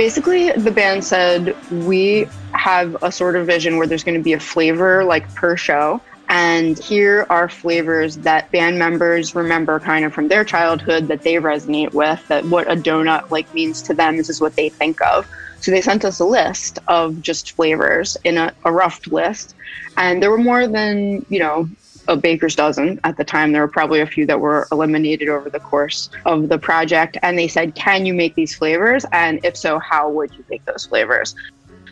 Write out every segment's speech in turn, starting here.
Basically the band said we have a sort of vision where there's going to be a flavor like per show and here are flavors that band members remember kind of from their childhood that they resonate with that what a donut like means to them this is what they think of. So they sent us a list of just flavors in a, a rough list and there were more than you know a baker's dozen at the time. There were probably a few that were eliminated over the course of the project. And they said, Can you make these flavors? And if so, how would you make those flavors?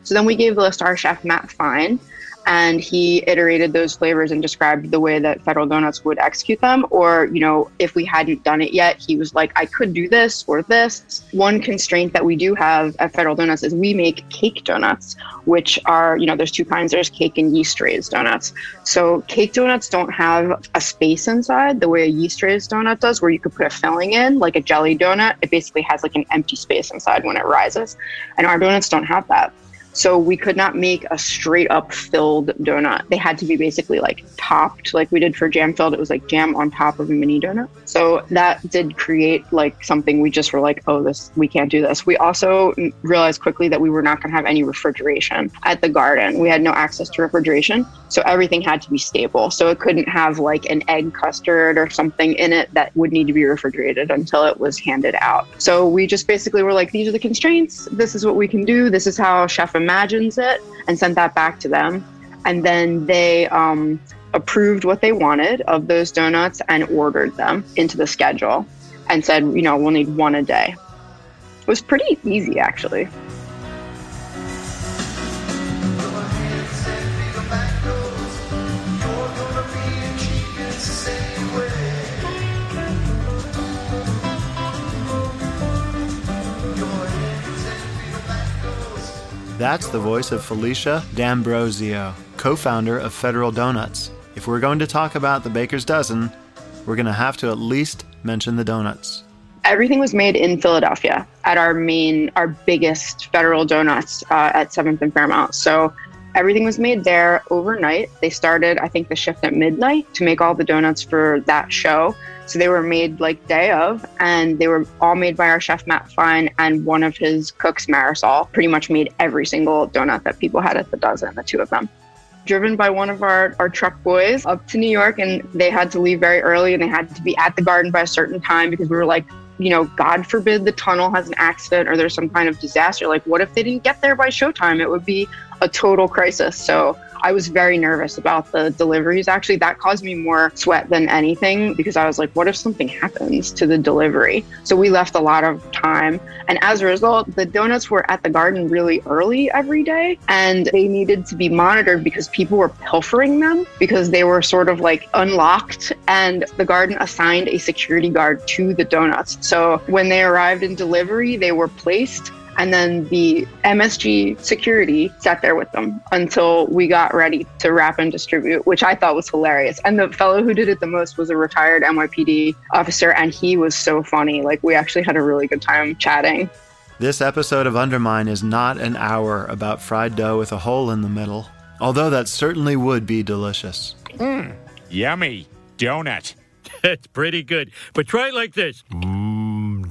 So then we gave the list to our chef, Matt Fine, and he iterated those flavors and described the way that Federal Donuts would execute them. Or, you know, if we hadn't done it yet, he was like, I could do this or this. One constraint that we do have at Federal Donuts is we make cake donuts, which are, you know, there's two kinds there's cake and yeast raised donuts. So cake donuts don't have a space inside the way a yeast raised donut does, where you could put a filling in, like a jelly donut. It basically has like an empty space inside when it rises. And our donuts don't have that. So we could not make a straight up filled donut. They had to be basically like topped, like we did for jam filled. It was like jam on top of a mini donut. So that did create like something we just were like, oh, this, we can't do this. We also realized quickly that we were not going to have any refrigeration at the garden. We had no access to refrigeration. So everything had to be stable. So it couldn't have like an egg custard or something in it that would need to be refrigerated until it was handed out. So we just basically were like, these are the constraints. This is what we can do. This is how Chef imagines it and sent that back to them. And then they um, approved what they wanted of those donuts and ordered them into the schedule and said, you know, we'll need one a day. It was pretty easy, actually. That's the voice of Felicia D'Ambrosio, co founder of Federal Donuts. If we're going to talk about the Baker's Dozen, we're going to have to at least mention the donuts. Everything was made in Philadelphia at our main, our biggest Federal Donuts uh, at 7th and Fairmount. So everything was made there overnight. They started, I think, the shift at midnight to make all the donuts for that show. So they were made like day of, and they were all made by our chef Matt Fine and one of his cooks, Marisol. Pretty much made every single donut that people had at the dozen, the two of them. Driven by one of our, our truck boys up to New York, and they had to leave very early and they had to be at the garden by a certain time because we were like, you know, God forbid the tunnel has an accident or there's some kind of disaster. Like, what if they didn't get there by showtime? It would be a total crisis. So I was very nervous about the deliveries. Actually, that caused me more sweat than anything because I was like, what if something happens to the delivery? So we left a lot of time. And as a result, the donuts were at the garden really early every day and they needed to be monitored because people were pilfering them because they were sort of like unlocked and the garden assigned a security guard to the donuts. So when they arrived in delivery, they were placed and then the MSG security sat there with them until we got ready to wrap and distribute, which I thought was hilarious. And the fellow who did it the most was a retired NYPD officer, and he was so funny. Like, we actually had a really good time chatting. This episode of Undermine is not an hour about fried dough with a hole in the middle, although that certainly would be delicious. Mmm, yummy donut. That's pretty good. But try it like this. Mmm,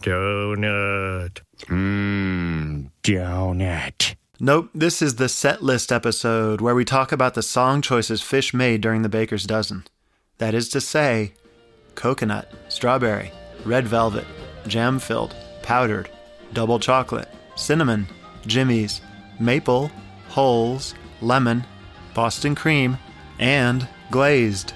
donut. Mmm, donut. Nope, this is the set list episode where we talk about the song choices Phish made during the Baker's Dozen. That is to say, coconut, strawberry, red velvet, jam filled, powdered, double chocolate, cinnamon, Jimmy's, maple, holes, lemon, Boston cream, and glazed.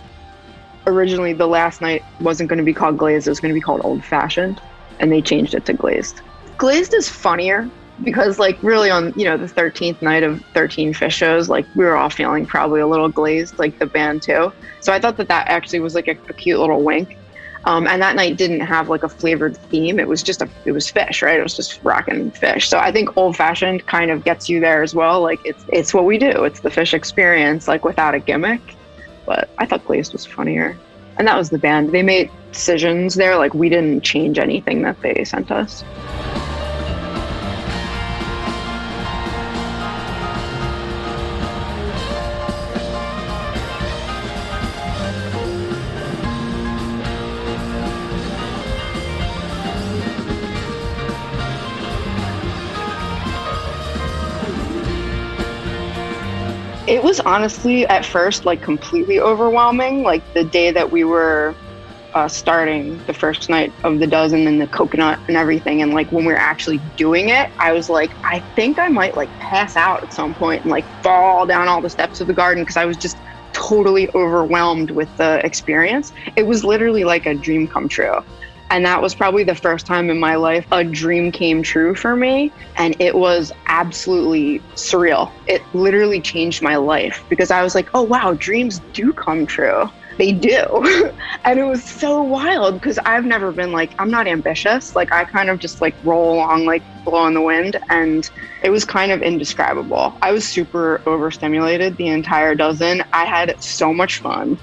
Originally, the last night wasn't going to be called glazed, it was going to be called old fashioned, and they changed it to glazed. Glazed is funnier because, like, really on, you know, the 13th night of 13 Phish shows, like, we were all feeling probably a little glazed, like the band too. So I thought that that actually was like a, a cute little wink. Um, and that night didn't have like a flavored theme. It was just a, it was Phish, right? It was just rocking Phish. So I think old fashioned kind of gets you there as well. Like it's, it's what we do. It's the Phish experience, like without a gimmick. But I thought glazed was funnier. And that was the band. They made decisions there. Like we didn't change anything that they sent us. It was honestly at first like completely overwhelming. Like the day that we were uh, starting the first night of the dozen and the coconut and everything, and like when we were actually doing it, I was like, I think I might like pass out at some point and like fall down all the steps of the garden because I was just totally overwhelmed with the experience. It was literally like a dream come true. And that was probably the first time in my life a dream came true for me. And it was absolutely surreal. It literally changed my life because I was like, oh, wow, dreams do come true. They do. and it was so wild because I've never been like, I'm not ambitious. Like, I kind of just like roll along, like blowing the wind. And it was kind of indescribable. I was super overstimulated the entire dozen. I had so much fun.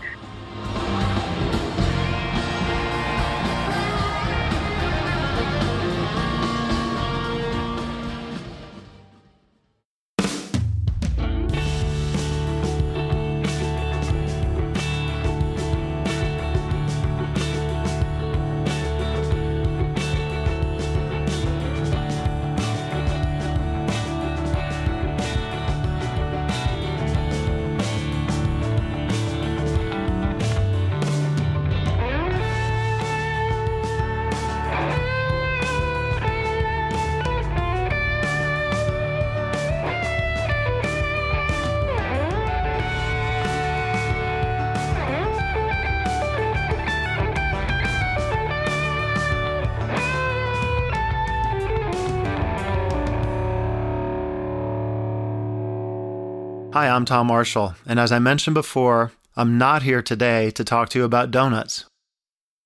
Hi, I'm Tom Marshall, and as I mentioned before, I'm not here today to talk to you about donuts.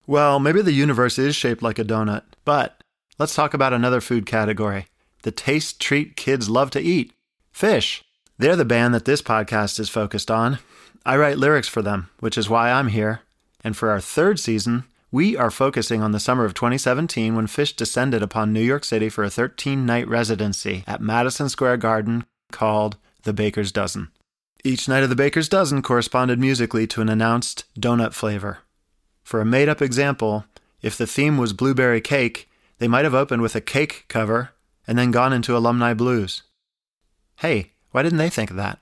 Well, maybe the universe is shaped like a donut, but let's talk about another food category the taste treat kids love to eat fish. They're the band that this podcast is focused on. I write lyrics for them, which is why I'm here. And for our third season, we are focusing on the summer of 2017 when Phish descended upon New York City for a 13 night residency at Madison Square Garden called the Baker's Dozen. Each night of the Baker's Dozen corresponded musically to an announced donut flavor. For a made up example, if the theme was blueberry cake, they might have opened with a cake cover and then gone into alumni blues. Hey, why didn't they think of that?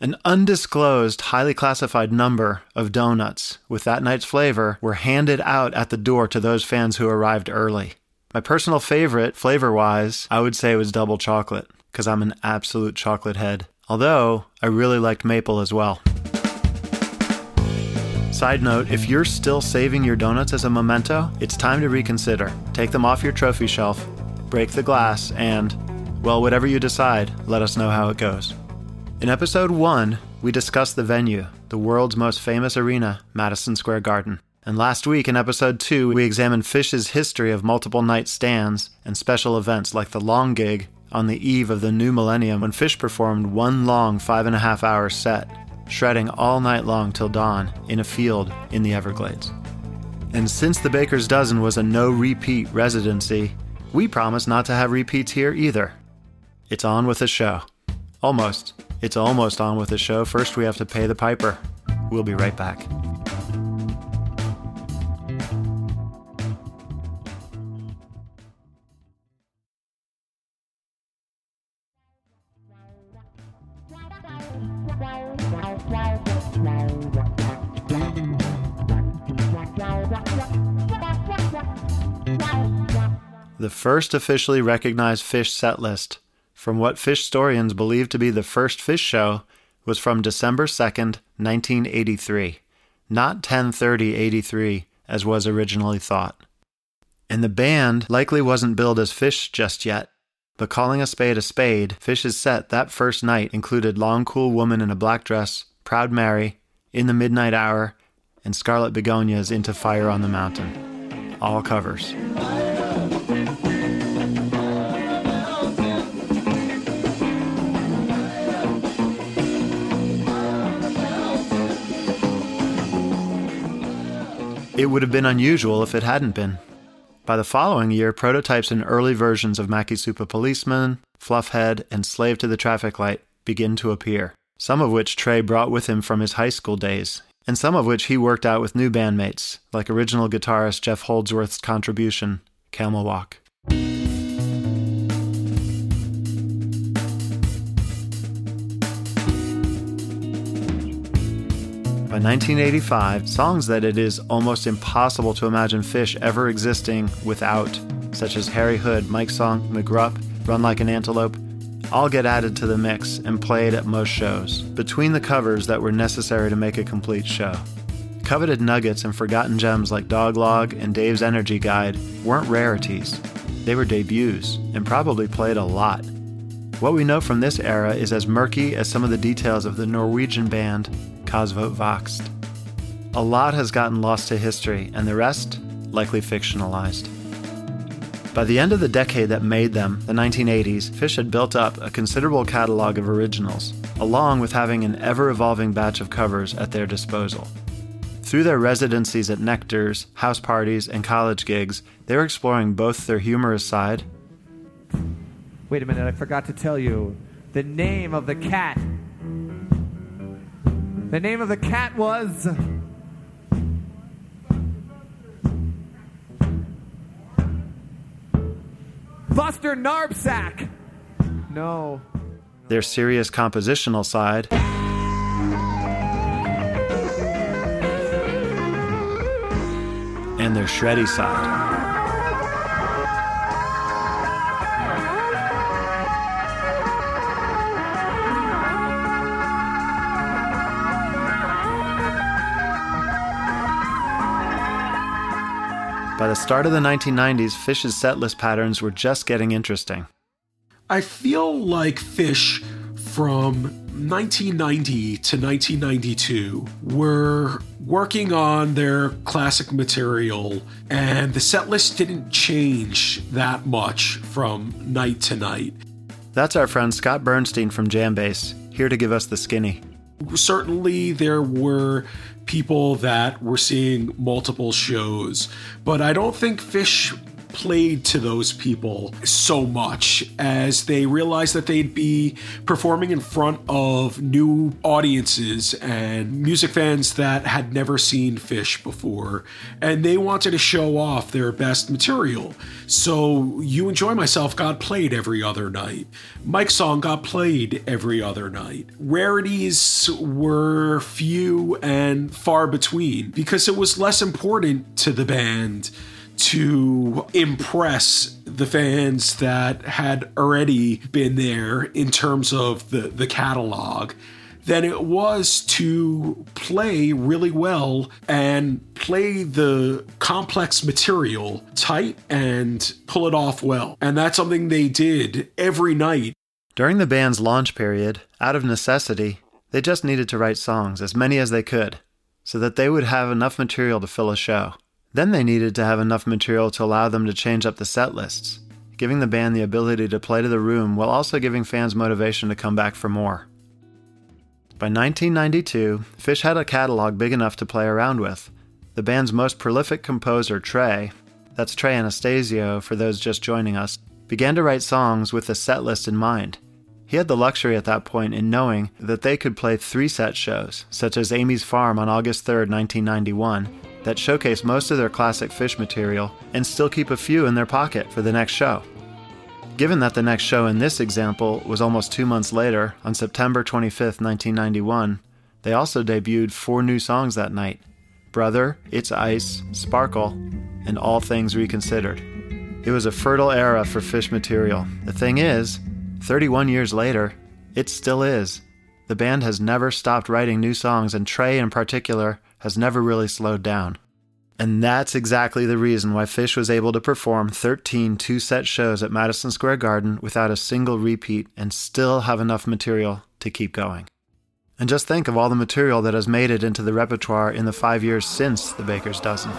An undisclosed, highly classified number of donuts with that night's flavor were handed out at the door to those fans who arrived early. My personal favorite, flavor wise, I would say was double chocolate because I'm an absolute chocolate head. although I really liked maple as well. Side note if you're still saving your donuts as a memento, it's time to reconsider. Take them off your trophy shelf, break the glass, and, well, whatever you decide, let us know how it goes. In episode 1, we discussed the venue, the world's most famous arena, Madison Square Garden. And last week in episode 2, we examined Phish's history of multiple night stands and special events like the Long Gig on the eve of the new millennium when Phish performed one long five and a half hour set shredding all night long till dawn in a field in the Everglades. And since the Baker's Dozen was a no repeat residency, we promise not to have repeats here either. It's on with the show. Almost. It's almost on with the show. First, we have to pay the piper. We'll be right back. The first officially recognized Phish set list from what Phish historians believe to be the first Phish show was from December 2nd, 1983, not 103083 as was originally thought. And the band likely wasn't billed as Phish just yet, but calling a spade a spade, Phish's set that first night included Long Cool Woman in a Black Dress, Proud Mary, In the Midnight Hour, and Scarlet Begonias into Fire on the Mountain. All covers. It would have been unusual if it hadn't been. By the following year, prototypes and early versions of Makisupa Policeman, Fluffhead, and Slave to the Traffic Light begin to appear, some of which Trey brought with him from his high school days, and some of which he worked out with new bandmates, like original guitarist Jeff Holdsworth's contribution, Camel Walk. By 1985, songs that it is almost impossible to imagine Phish ever existing without, such as Harry Hood, Mike's Song, McGrupp, Run Like an Antelope, all get added to the mix and played at most shows, between the covers that were necessary to make a complete show. Coveted nuggets and forgotten gems like Dog Log and Dave's Energy Guide weren't rarities. They were debuts, and probably played a lot. What we know from this era is as murky as some of the details of the Norwegian band Kasvot Växt. A lot has gotten lost to history, and the rest likely fictionalized. By the end of the decade that made them, the 1980s, Phish had built up a considerable catalog of originals, along with having an ever evolving batch of covers at their disposal. Through their residencies at Nectar's, house parties, and college gigs, they were exploring both their humorous side. Wait a minute, I forgot to tell you the name of the cat the name of the cat was. Buster Knapsack. No. Their serious compositional side. And their shreddy side. By the start of the 1990s, Phish's setlist patterns were just getting interesting. I feel like Phish from 1990 to 1992 were working on their classic material, and the setlist didn't change that much from night to night. That's our friend Scott Bernstein from Jambase, here to give us the skinny. Certainly, there were people that were seeing multiple shows, but I don't think Phish played to those people so much as they realized that they'd be performing in front of new audiences and music fans that had never seen Phish before. And they wanted to show off their best material. So You Enjoy Myself got played every other night. Mike's song got played every other night. Rarities were few and far between because it was less important to the band to impress the fans that had already been there in terms of the, the catalog than it was to play really well and play the complex material tight and pull it off well. And that's something they did every night. During the band's launch period, out of necessity, they just needed to write songs, as many as they could, so that they would have enough material to fill a show. Then they needed to have enough material to allow them to change up the set lists, giving the band the ability to play to the room while also giving fans motivation to come back for more. By 1992, Phish had a catalog big enough to play around with. The band's most prolific composer, Trey, that's Trey Anastasio for those just joining us, began to write songs with the set list in mind. He had the luxury at that point in knowing that they could play three set shows, such as Amy's Farm on August 3, 1991, that showcase most of their classic Phish material, and still keep a few in their pocket for the next show. Given that the next show in this example was almost two months later, on September 25, 1991, they also debuted four new songs that night Brother, It's Ice, Sparkle, and All Things Reconsidered. It was a fertile era for Phish material. The thing is, 31 years later, it still is. The band has never stopped writing new songs, and Trey in particular has never really slowed down. And that's exactly the reason why Phish was able to perform 13 two set shows at Madison Square Garden without a single repeat and still have enough material to keep going. And just think of all the material that has made it into the repertoire in the five years since the Baker's Dozen.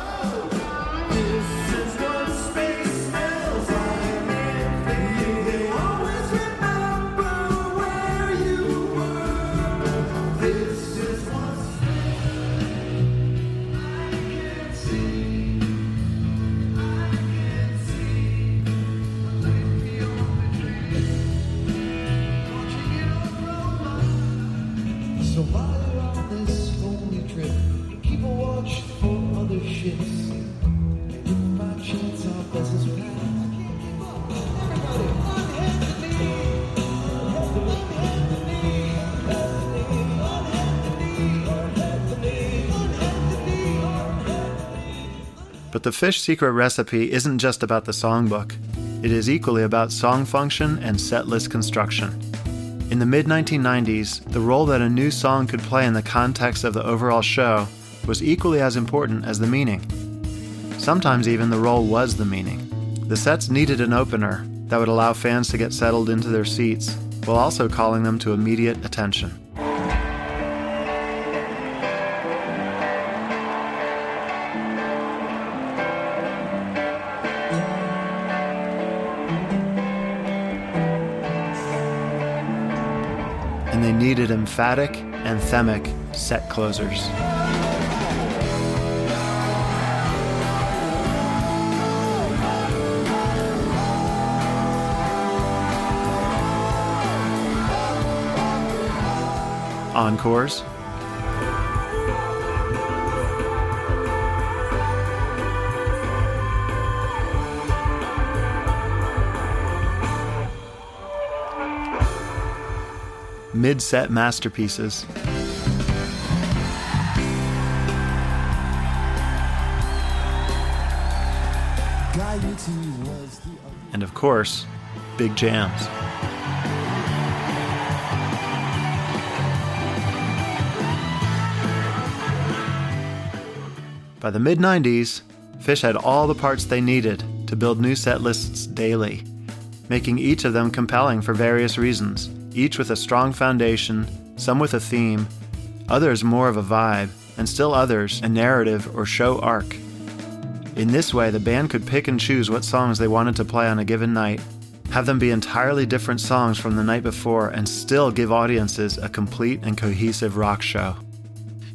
The Phish secret recipe isn't just about the songbook, it is equally about song function and set list construction. In the mid 1990s, the role that a new song could play in the context of the overall show was equally as important as the meaning. Sometimes even the role was the meaning. The sets needed an opener that would allow fans to get settled into their seats while also calling them to immediate attention. Needed emphatic, anthemic set closers. Encores. Mid set masterpieces. And of course, big jams. By the mid 90s, Phish had all the parts they needed to build new set lists daily, making each of them compelling for various reasons, each with a strong foundation, some with a theme, others more of a vibe, and still others a narrative or show arc. In this way, the band could pick and choose what songs they wanted to play on a given night, have them be entirely different songs from the night before, and still give audiences a complete and cohesive rock show.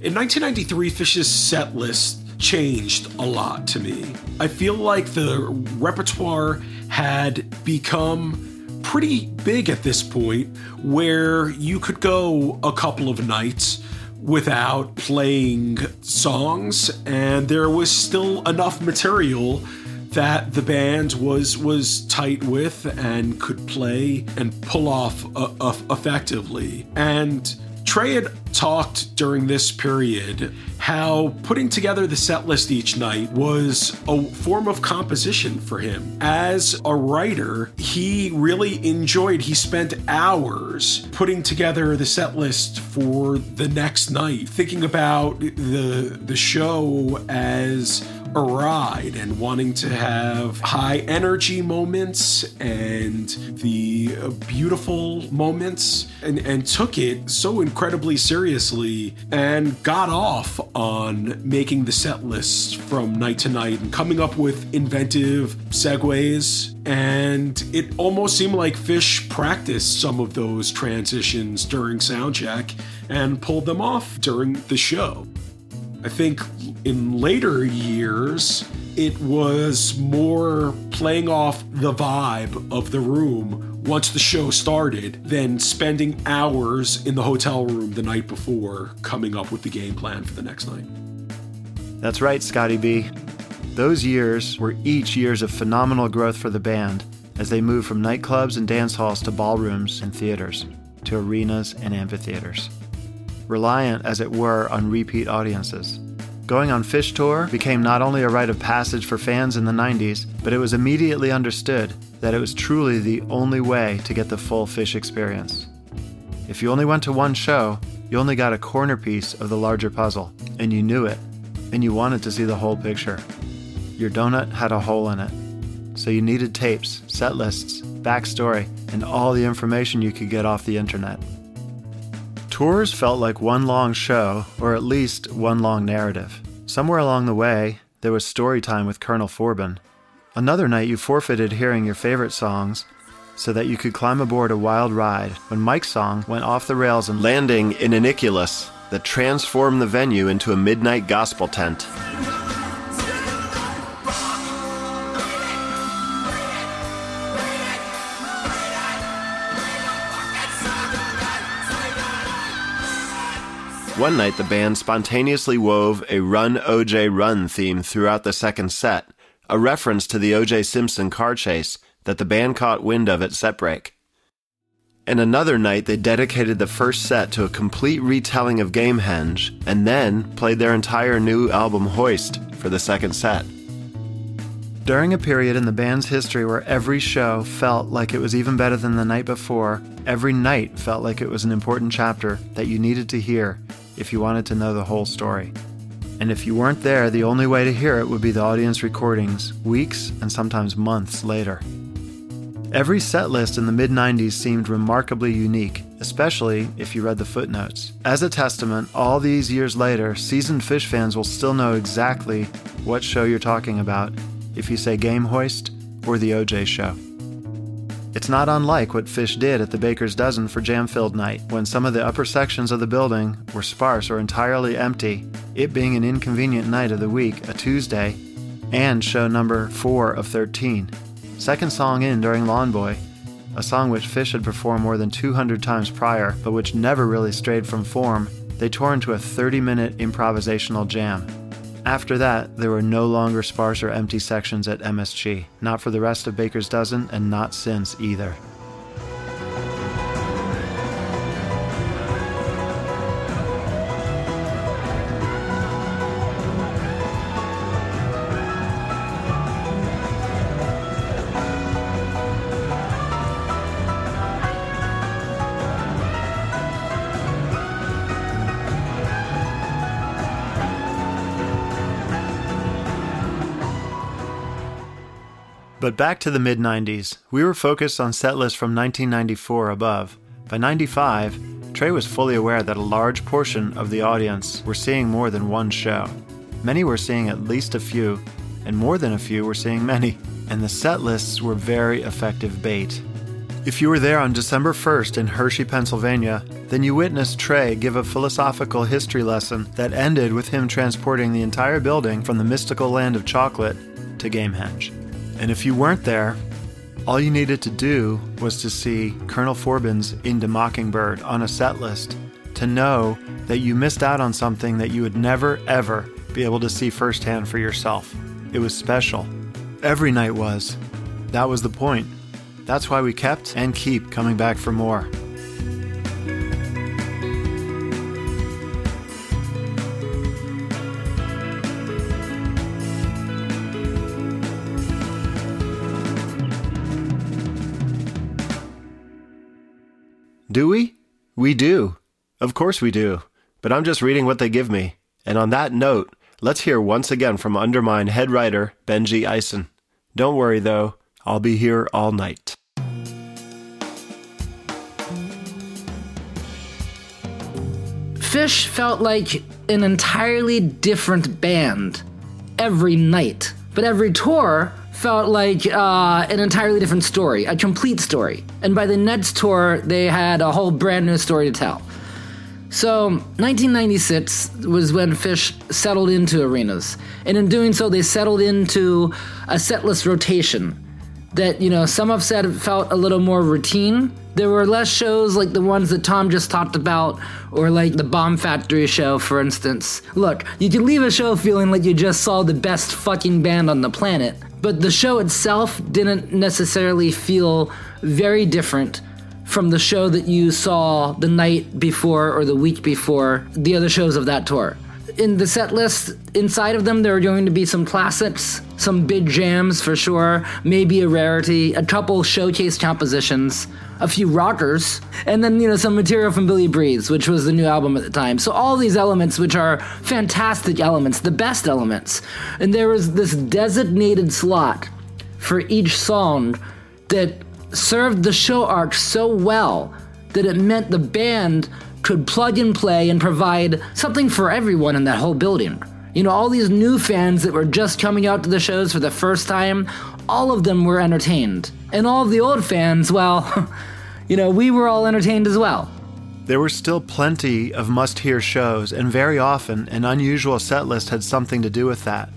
In 1993, Phish's set list changed a lot to me. I feel like the repertoire had become pretty big at this point, where you could go a couple of nights without playing songs, and there was still enough material that the band was was tight with and could play and pull off uh, uh, effectively. And Trey had talked during this period how putting together the set list each night was a form of composition for him. As a writer, he really enjoyed, he spent hours putting together the set list for the next night, thinking about the the show as a ride and wanting to have high energy moments and the beautiful moments and, and took it so incredibly seriously and got off on making the set lists from night to night and coming up with inventive segues and it almost seemed like Phish practiced some of those transitions during soundcheck and pulled them off during the show. I think in later years, it was more playing off the vibe of the room once the show started than spending hours in the hotel room the night before coming up with the game plan for the next night. That's right, Scotty B. Those years were each years of phenomenal growth for the band as they moved from nightclubs and dance halls to ballrooms and theaters, to arenas and amphitheaters reliant, as it were, on repeat audiences. Going on Phish Tour became not only a rite of passage for fans in the 90s, but it was immediately understood that it was truly the only way to get the full Phish experience. If you only went to one show, you only got a corner piece of the larger puzzle, and you knew it, and you wanted to see the whole picture. Your donut had a hole in it, so you needed tapes, set lists, backstory, and all the information you could get off the internet. Tours felt like one long show, or at least one long narrative. Somewhere along the way, there was story time with Colonel Forbin. Another night, you forfeited hearing your favorite songs so that you could climb aboard a wild ride when Mike's song went off the rails and landing in an Icculus that transformed the venue into a midnight gospel tent. One night, the band spontaneously wove a Run OJ Run theme throughout the second set, a reference to the OJ Simpson car chase that the band caught wind of at set break. And another night, they dedicated the first set to a complete retelling of Gamehenge, and then played their entire new album Hoist for the second set. During a period in the band's history where every show felt like it was even better than the night before, every night felt like it was an important chapter that you needed to hear if you wanted to know the whole story. And if you weren't there, the only way to hear it would be the audience recordings, weeks and sometimes months later. Every set list in the mid 90s seemed remarkably unique, especially if you read the footnotes. As a testament, all these years later, seasoned Phish fans will still know exactly what show you're talking about if you say Game Hoist or The OJ Show. It's not unlike what Phish did at the Baker's Dozen for Jam Filled Night, when some of the upper sections of the building were sparse or entirely empty, it being an inconvenient night of the week, a Tuesday, and show number 4 of 13. Second song in during Lawn Boy, a song which Phish had performed more than 200 times prior, but which never really strayed from form, they tore into a 30 minute improvisational jam. After that, there were no longer sparse or empty sections at MSG, not for the rest of Baker's Dozen, and not since either. But back to the mid 90s, we were focused on set lists from 1994 above. By 95, Trey was fully aware that a large portion of the audience were seeing more than one show. Many were seeing at least a few, and more than a few were seeing many, and the set lists were very effective bait. If you were there on December 1st in Hershey, Pennsylvania, then you witnessed Trey give a philosophical history lesson that ended with him transporting the entire building from the mystical land of chocolate to Gamehenge. And if you weren't there, all you needed to do was to see Colonel Forbin's Into Mockingbird on a set list to know that you missed out on something that you would never, ever be able to see firsthand for yourself. It was special. Every night was. That was the point. That's why we kept and keep coming back for more. Do we? We do. Of course we do. But I'm just reading what they give me. And on that note, let's hear once again from Undermine head writer Benjy Eisen. Don't worry though, I'll be here all night. Phish felt like an entirely different band every night, but every tour felt like uh, an entirely different story, a complete story. And by the Neds tour, they had a whole brand new story to tell. So, 1996 was when Phish settled into arenas, and in doing so, they settled into a setlist rotation that, you know, some have said felt a little more routine. There were less shows like the ones that Tom just talked about, or like the Bomb Factory show, for instance. Look, you can leave a show feeling like you just saw the best fucking band on the planet, but the show itself didn't necessarily feel very different from the show that you saw the night before or the week before the other shows of that tour. In the set list, inside of them, there are going to be some classics, some big jams for sure, maybe a rarity, a couple showcase compositions, a few rockers, and then, you know, some material from Billy Breezes, which was the new album at the time. So, all these elements, which are fantastic elements, the best elements. And there was this designated slot for each song that served the show arc so well that it meant the band could plug and play and provide something for everyone in that whole building. You know, all these new fans that were just coming out to the shows for the first time, all of them were entertained. And all of the old fans, well, you know, we were all entertained as well. There were still plenty of must hear shows, and very often an unusual set list had something to do with that.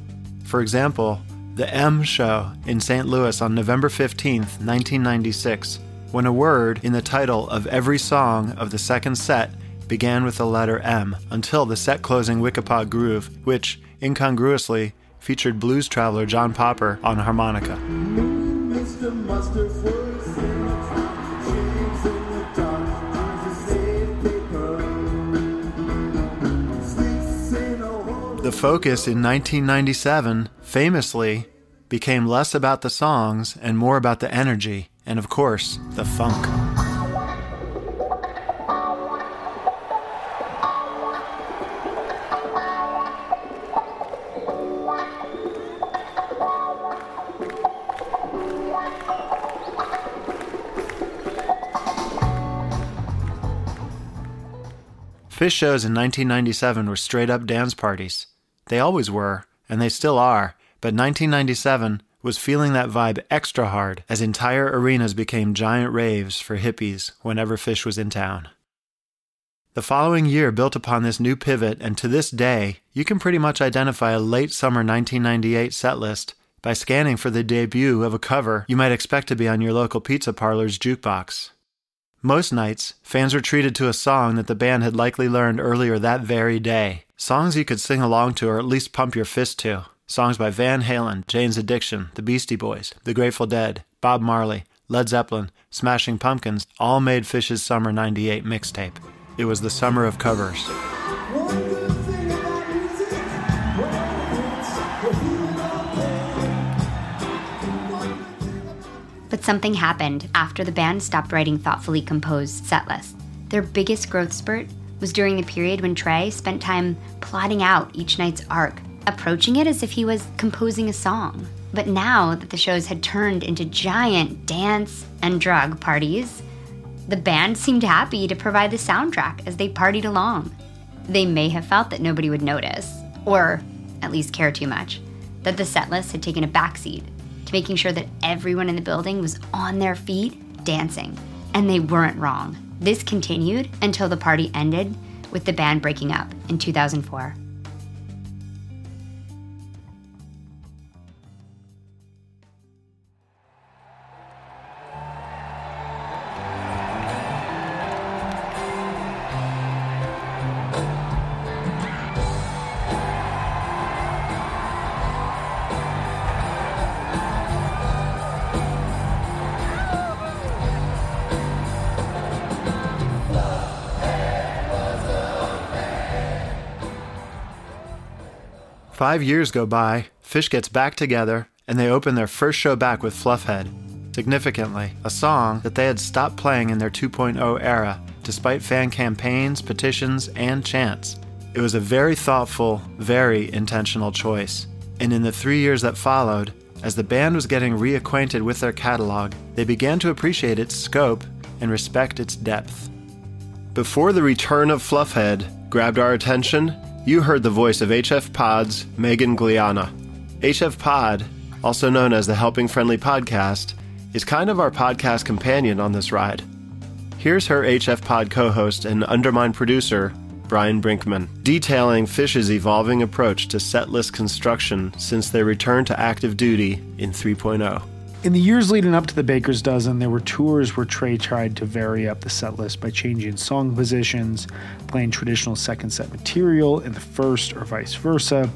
For example, the M Show in St. Louis on November 15th, 1996, when a word in the title of every song of the second set began with the letter M until the set closing Weekapaug Groove, which, incongruously, featured blues traveler John Popper on harmonica. The focus in 1997 famously became less about the songs and more about the energy and, of course, the funk. Phish shows in 1997 were straight up dance parties. They always were, and they still are, but 1997 was feeling that vibe extra hard as entire arenas became giant raves for hippies whenever Phish was in town. The following year built upon this new pivot, and to this day, you can pretty much identify a late summer 1998 setlist by scanning for the debut of a cover you might expect to be on your local pizza parlor's jukebox. Most nights, fans were treated to a song that the band had likely learned earlier that very day. Songs you could sing along to or at least pump your fist to. Songs by Van Halen, Jane's Addiction, The Beastie Boys, The Grateful Dead, Bob Marley, Led Zeppelin, Smashing Pumpkins all made Phish's Summer 98 mixtape. It was the summer of covers. But something happened after the band stopped writing thoughtfully composed set lists. Their biggest growth spurt was during the period when Trey spent time plotting out each night's arc, approaching it as if he was composing a song. But now that the shows had turned into giant dance and drug parties, the band seemed happy to provide the soundtrack as they partied along. They may have felt that nobody would notice, or at least care too much, that the setlist had taken a backseat to making sure that everyone in the building was on their feet dancing. And they weren't wrong. This continued until the party ended with the band breaking up in 2004. Five years go by, Phish gets back together, and they open their first show back with Fluffhead. Significantly, a song that they had stopped playing in their 2.0 era, despite fan campaigns, petitions, and chants. It was a very thoughtful, very intentional choice. And in the three years that followed, as the band was getting reacquainted with their catalog, they began to appreciate its scope and respect its depth. Before the return of Fluffhead grabbed our attention, you heard the voice of HF Pod's Megan Gliana. HF Pod, also known as the Helping Friendly Podcast, is kind of our podcast companion on this ride. Here's her HF Pod co host and Undermine producer, Brian Brinkman, detailing Phish's evolving approach to setlist construction since their return to active duty in oh. 3.0. In the years leading up to the Baker's Dozen, there were tours where Trey tried to vary up the set list by changing song positions, playing traditional second set material in the first or vice versa,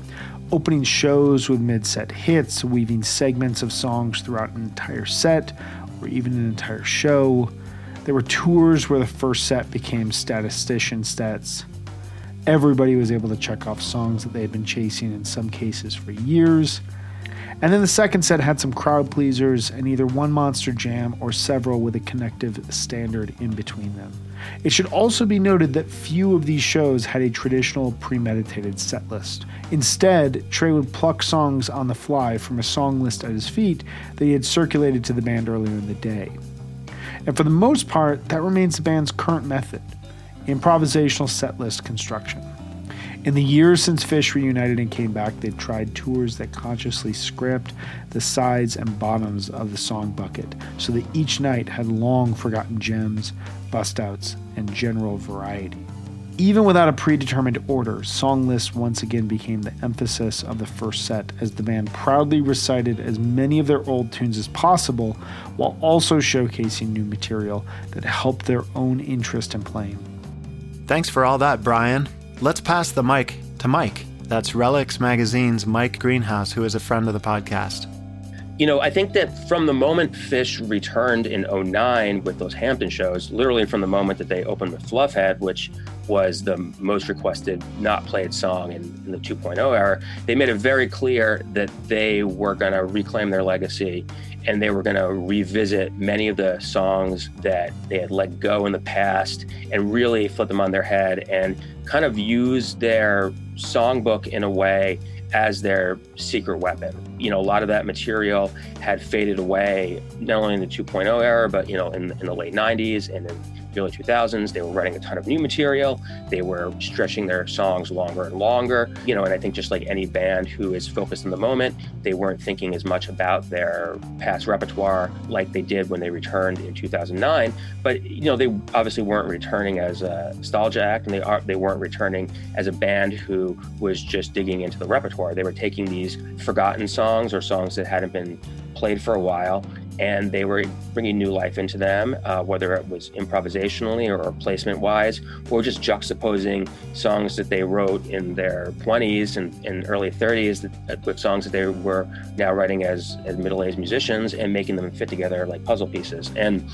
opening shows with mid set hits, weaving segments of songs throughout an entire set or even an entire show. There were tours where the first set became statistician sets. Everybody was able to check off songs that they had been chasing in some cases for years. And then the second set had some crowd pleasers and either one monster jam or several with a connective standard in between them. It should also be noted that few of these shows had a traditional premeditated set list. Instead, Trey would pluck songs on the fly from a song list at his feet that he had circulated to the band earlier in the day. And for the most part, that remains the band's current method improvisational set list construction. In the years since Phish reunited and came back, they've tried tours that consciously script the sides and bottoms of the song bucket so that each night had long forgotten gems, bust outs, and general variety. Even without a predetermined order, song lists once again became the emphasis of the first set as the band proudly recited as many of their old tunes as possible while also showcasing new material that helped their own interest in playing. Thanks for all that, Brian. Let's pass the mic to Mike. That's Relix Magazine's Mike Greenhaus, who is a friend of the podcast. You know, I think that from the moment Phish returned in 09 with those Hampton shows, literally from the moment that they opened with Fluffhead, which was the most requested not played song in, in the 2.0 era, they made it very clear that they were going to reclaim their legacy and they were going to revisit many of the songs that they had let go in the past and really flip them on their head and kind of use their songbook in a way as their secret weapon. You know, a lot of that material had faded away, not only in the 2.0 era, but, you know, in, in the late 90s and in early 2000s. They were writing a ton of new material. They were stretching their songs longer and longer. You know, and I think just like any band who is focused in the moment, they weren't thinking as much about their past repertoire like they did when they returned in 2009. But, you know, they obviously weren't returning as a nostalgia act and they, are, they weren't returning as a band who was just digging into the repertoire. They were taking these forgotten songs or songs that hadn't been played for a while and they were bringing new life into them, uh, whether it was improvisationally or placement wise, or just juxtaposing songs that they wrote in their 20s and, and early 30s that, with songs that they were now writing as, as middle aged musicians and making them fit together like puzzle pieces. And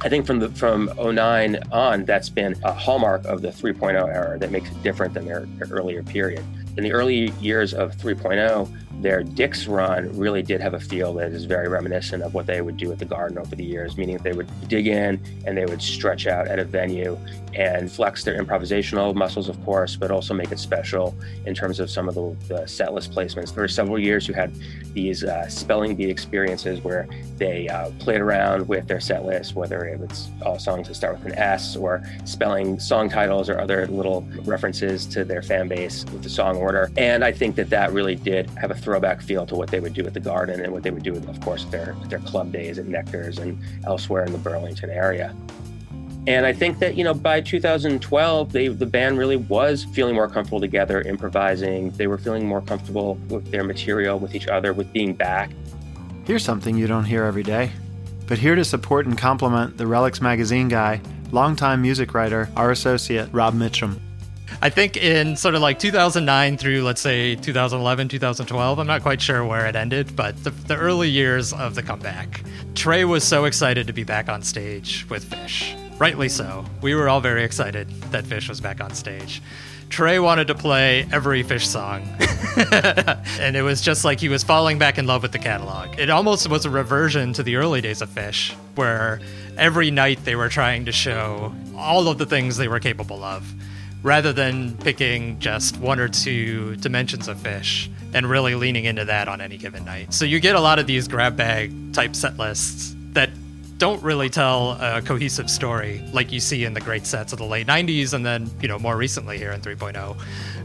I think from the from 09 on, that's been a hallmark of the 3.0 era that makes it different than their, their earlier period. In the early years of 3.0, their Dick's run really did have a feel that is very reminiscent of what they would do at the Garden over the years, meaning that they would dig in and they would stretch out at a venue and flex their improvisational muscles, of course, but also make it special in terms of some of the, the set list placements. There were several years who had these uh, spelling bee experiences where they uh, played around with their set list, whether it was all songs that start with an S or spelling song titles or other little references to their fan base with the song And I think that that really did have a throwback feel to what they would do at the Garden and what they would do, of course, their their club days at Nectar's and elsewhere in the Burlington area. And I think that, you know, by 2012, they, the band really was feeling more comfortable together, improvising. They were feeling more comfortable with their material, with each other, with being back. Here's something you don't hear every day. But here to support and compliment the Relix Magazine guy, longtime music writer, our associate, Rob Mitchum. I think in sort of like 2009 through, let's say, 2011, 2012, I'm not quite sure where it ended, but the, the early years of the comeback, Trey was so excited to be back on stage with Phish. Rightly so. We were all very excited that Phish was back on stage. Trey wanted to play every Phish song. and it was just like he was falling back in love with the catalog. It almost was a reversion to the early days of Phish, where every night they were trying to show all of the things they were capable of, rather than picking just one or two dimensions of Phish and really leaning into that on any given night. So you get a lot of these grab bag type set lists that don't really tell a cohesive story like you see in the great sets of the late 90s and then, you know, more recently here in 3.0.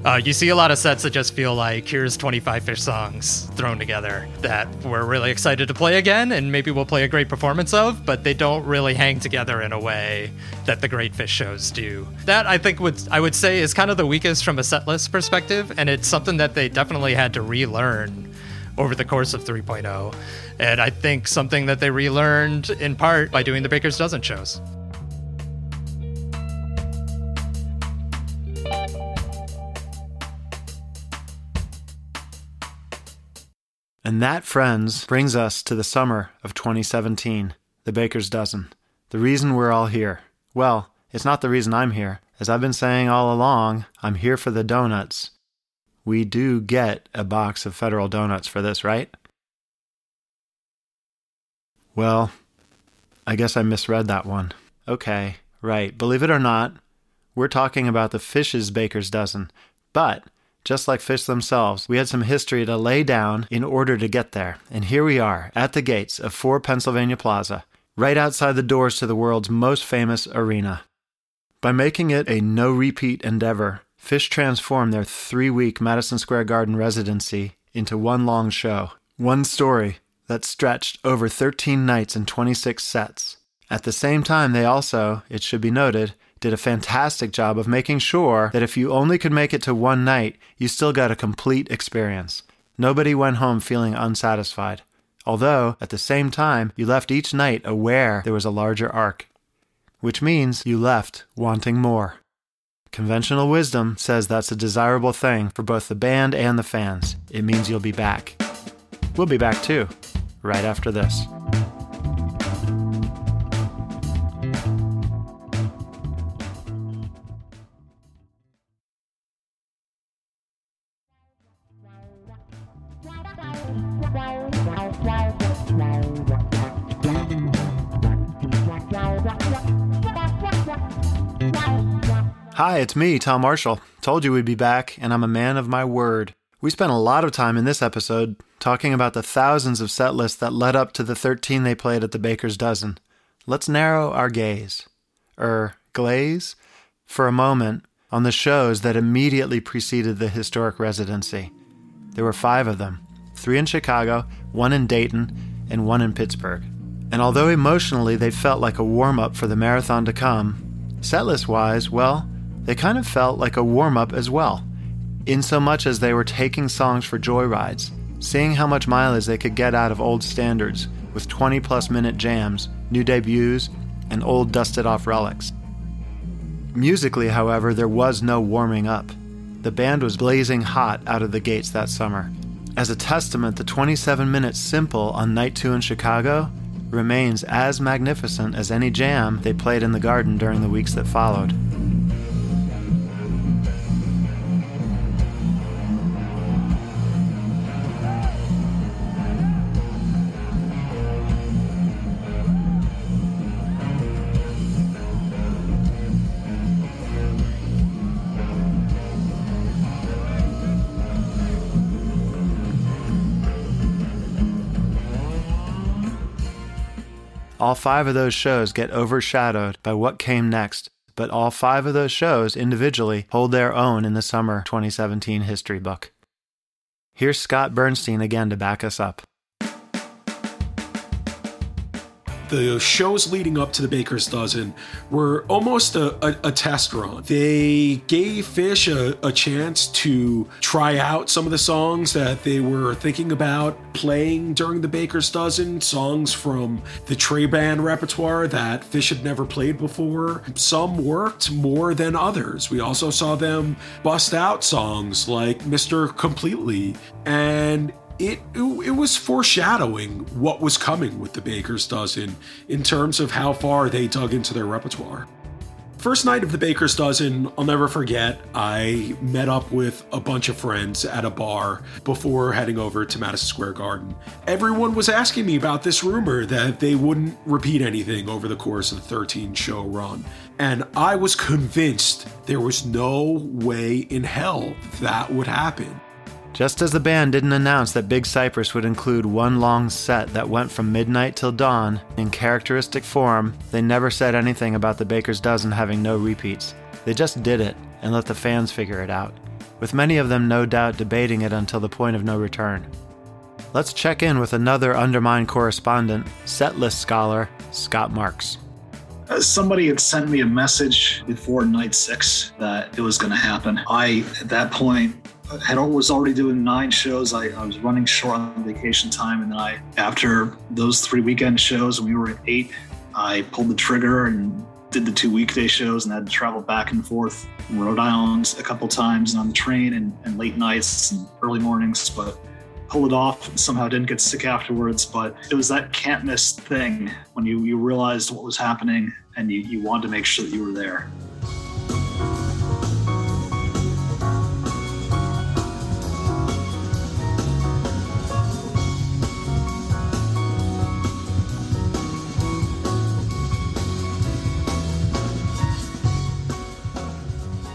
Uh, you see a lot of sets that just feel like here's 25 Phish songs thrown together that we're really excited to play again and maybe we'll play a great performance of, but they don't really hang together in a way that the great Phish shows do. That I think would I would say is kind of the weakest from a setlist perspective, and it's something that they definitely had to relearn over the course of 3.0. And I think something that they relearned in part by doing the Baker's Dozen shows. And that, friends, brings us to the summer of 2017, the Baker's Dozen. The reason we're all here. Well, it's not the reason I'm here. As I've been saying all along, I'm here for the donuts. We do get a box of federal donuts for this, right? Well, I guess I misread that one. Okay, right. Believe it or not, we're talking about the Phish's Baker's Dozen. But, just like Phish themselves, we had some history to lay down in order to get there. And here we are, at the gates of 4 Pennsylvania Plaza, right outside the doors to the world's most famous arena. By making it a no repeat endeavor, Phish transformed their three week Madison Square Garden residency into one long show, one story that stretched over 13 nights and 26 sets. At the same time, they also, it should be noted, did a fantastic job of making sure that if you only could make it to one night, you still got a complete experience. Nobody went home feeling unsatisfied. Although, at the same time, you left each night aware there was a larger arc. Which means you left wanting more. Conventional wisdom says that's a desirable thing for both the band and the fans. It means you'll be back. We'll be back too, right after this. Hi, it's me, Tom Marshall. Told you we'd be back, and I'm a man of my word. We spent a lot of time in this episode talking about the thousands of set lists that led up to the 13 they played at the Baker's Dozen. Let's narrow our gaze, er, glaze, for a moment on the shows that immediately preceded the historic residency. There were five of them three in Chicago, one in Dayton, and one in Pittsburgh. And although emotionally they felt like a warm up for the marathon to come, setlist wise, well, they kind of felt like a warm up as well, in so much as they were taking songs for joyrides, seeing how much mileage they could get out of old standards with 20 plus minute jams, new debuts, and old dusted off relics. Musically, however, there was no warming up. The band was blazing hot out of the gates that summer. As a testament, the 27 minute simple on night two in Chicago remains as magnificent as any jam they played in the garden during the weeks that followed. All five of those shows get overshadowed by what came next, but all five of those shows individually hold their own in the summer 2017 history book. Here's Scott Bernstein again to back us up. The shows leading up to the Baker's Dozen were almost a, a, a test run. They gave Phish a, a, chance to try out some of the songs that they were thinking about playing during the Baker's Dozen, songs from the Trey Band repertoire that Phish had never played before. Some worked more than others. We also saw them bust out songs like Mr. Completely and it, it, was foreshadowing what was coming with the Baker's Dozen in terms of how far they dug into their repertoire. First night of the Baker's Dozen, I'll never forget. I met up with a bunch of friends at a bar before heading over to Madison Square Garden. Everyone was asking me about this rumor that they wouldn't repeat anything over the course of the 13 show run. And I was convinced there was no way in hell that would happen. Just as the band didn't announce that Big Cypress would include one long set that went from midnight till dawn in characteristic form, they never said anything about the Baker's Dozen having no repeats. They just did it and let the fans figure it out, with many of them no doubt debating it until the point of no return. Let's check in with another Undermine correspondent, setlist scholar, Scott Marks. Uh, Somebody had sent me a message before night six that it was going to happen. I, at that point, had was already doing nine shows. I, I was running short on vacation time, and then I, after those three weekend shows, when we were at eight. I pulled the trigger and did the two weekday shows, and had to travel back and forth from Rhode Island a couple times and on the train, and, and late nights and early mornings. But pulled it off and somehow didn't get sick afterwards. But it was that can't miss thing when you, you realized what was happening and you, you wanted to make sure that you were there.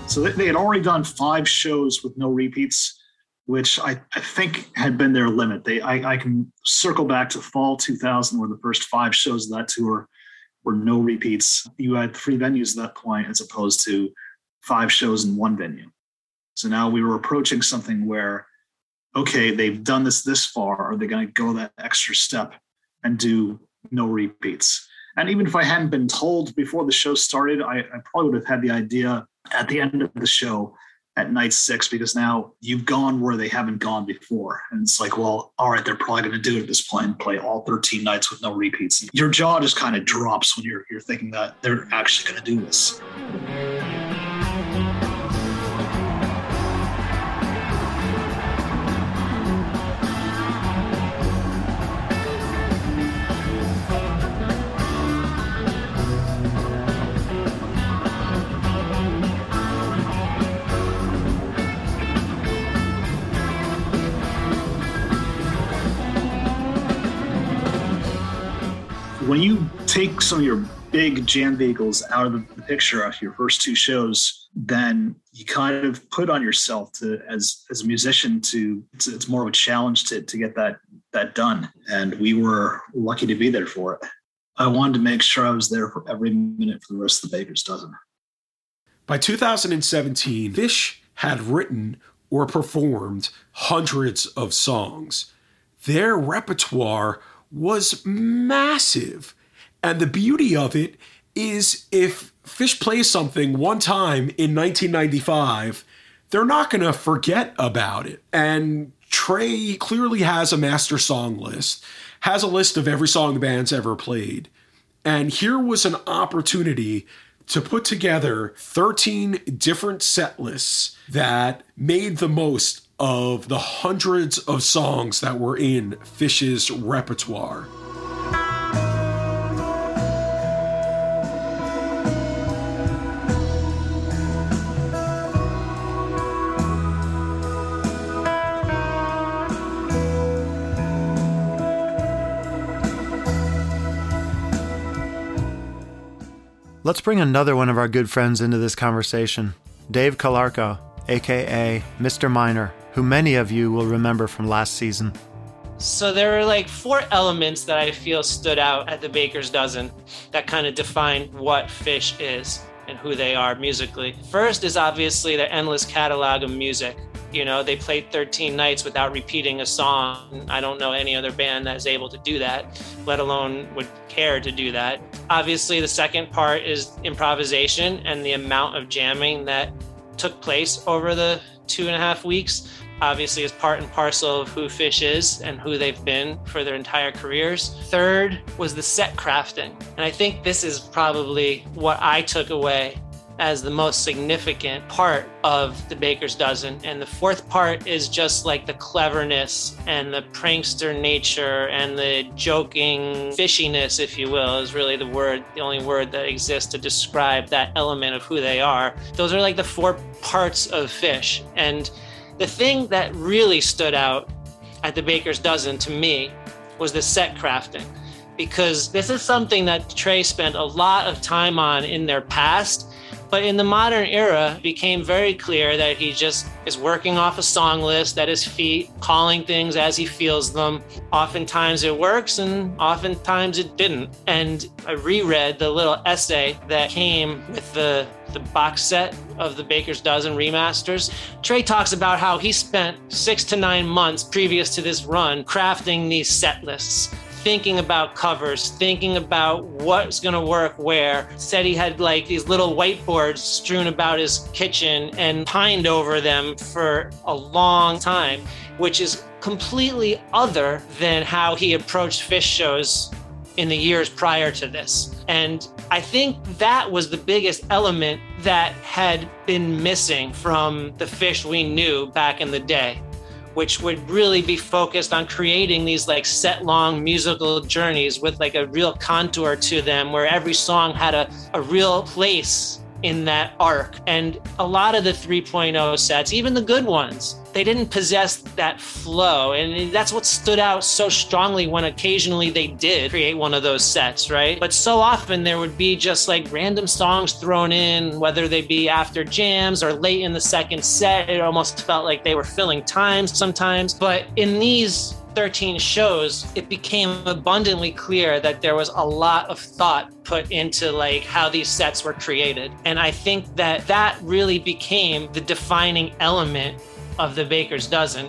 So they, had already done five shows with no repeats, which I, I think had been their limit. They I, I can circle back to fall 2000, where the first five shows of that tour were no repeats. You had three venues at that point, as opposed to five shows in one venue. So now we were approaching something where, okay, they've done this this far. Are they going to go that extra step and do no repeats? And even if I hadn't been told before the show started, I, I probably would have had the idea at the end of the show at night six because now you've gone where they haven't gone before. And it's like, well, all right, they're probably going to do it at this point and play all 13 nights with no repeats. Your jaw just kind of drops when you're, you're thinking that they're actually going to do this. When you take some of your big jam vehicles out of the picture after your first two shows, then you kind of put on yourself to as as a musician to it's, it's more of a challenge to to get that that done. And we were lucky to be there for it. I wanted to make sure I was there for every minute for the rest of the Baker's dozen. By 2017, Phish had written or performed hundreds of songs. Their repertoire was massive. And the beauty of it is if Phish plays something one time in 1995, they're not going to forget about it. And Trey clearly has a master song list, has a list of every song the band's ever played. And here was an opportunity to put together 13 different set lists that made the most of the hundreds of songs that were in Phish's repertoire. Let's bring another one of our good friends into this conversation Dave Calarco, aka Mr. Miner, who many of you will remember from last season. So there are like four elements that I feel stood out at the Baker's Dozen that kind of define what Phish is and who they are musically. First is obviously their endless catalog of music. You know, they played 13 nights without repeating a song. I don't know any other band that is able to do that, let alone would care to do that. Obviously, the second part is improvisation and the amount of jamming that took place over the two and a half weeks obviously is part and parcel of who Phish is and who they've been for their entire careers. Third was the set crafting. And I think this is probably what I took away as the most significant part of the Baker's Dozen. And the fourth part is just like the cleverness and the prankster nature and the joking Phishiness, if you will, is really the word, the only word that exists to describe that element of who they are. Those are like the four parts of Phish. And the thing that really stood out at the Baker's Dozen to me was the set crafting because this is something that Trey spent a lot of time on in their past. But in the modern era, it became very clear that he just is working off a song list at his feet, calling things as he feels them. Oftentimes it works, and oftentimes it didn't. And I reread the little essay that came with the the box set of the Baker's Dozen remasters. Trey talks about how he spent six to nine months previous to this run crafting these set lists thinking about covers, thinking about what's going to work where. Said he had like these little whiteboards strewn about his kitchen and pined over them for a long time, which is completely other than how he approached Phish shows in the years prior to this. And I think that was the biggest element that had been missing from the Phish we knew back in the day which would really be focused on creating these like set long musical journeys with like a real contour to them where every song had a, a real place in that arc. And a lot of the 3.0 sets, even the good ones, they didn't possess that flow. And that's what stood out so strongly when occasionally they did create one of those sets, right? But so often there would be just like random songs thrown in, whether they be after jams or late in the second set. It almost felt like they were filling times sometimes. But in these 13 shows, it became abundantly clear that there was a lot of thought put into like how these sets were created. And I think that that really became the defining element of the Baker's Dozen.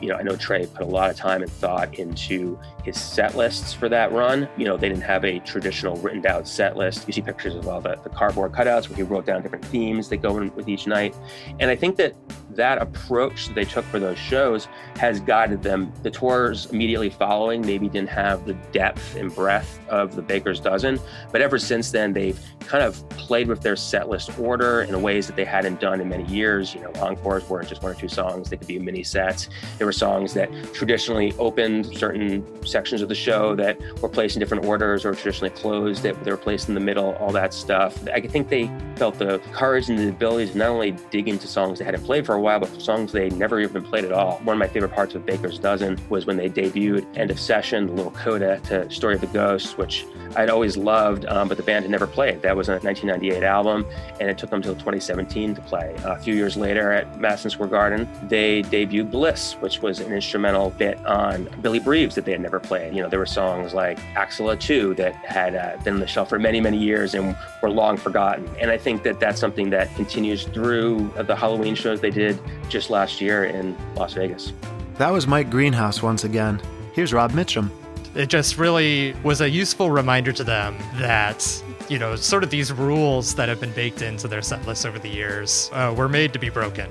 You know, I know Trey put a lot of time and thought into his set lists for that run. You know, they didn't have a traditional written down set list. You see pictures of all the, the cardboard cutouts where he wrote down different themes that go in with each night. And I think that that approach that they took for those shows has guided them. The tours immediately following maybe didn't have the depth and breadth of the Baker's Dozen, but ever since then, they've kind of played with their set list order in ways that they hadn't done in many years. You know, encores weren't just one or two songs, they could be mini sets. There were songs that traditionally opened certain sections of the show that were placed in different orders or traditionally closed that they were placed in the middle, all that stuff. I think they felt the courage and the ability to not only dig into songs they hadn't played for a while, but songs they never even played at all. One of my favorite parts of Baker's Dozen was when they debuted End of Session, the little coda to Story of the Ghost, which I'd always loved, um, but the band had never played. That was a 1998 album, and it took them until 2017 to play. a few years later at Madison Square Garden, they debuted Bliss, which was an instrumental bit on Billy Breathes that they had never played. You know, there were songs like Axilla 2 that had uh, been on the shelf for many, many years and were long forgotten. And I think that that's something that continues through the Halloween shows they did just last year in Las Vegas. That was Mike Greenhaus once again. Here's Rob Mitchum. It just really was a useful reminder to them that, you know, sort of these rules that have been baked into their set lists over the years uh, were made to be broken,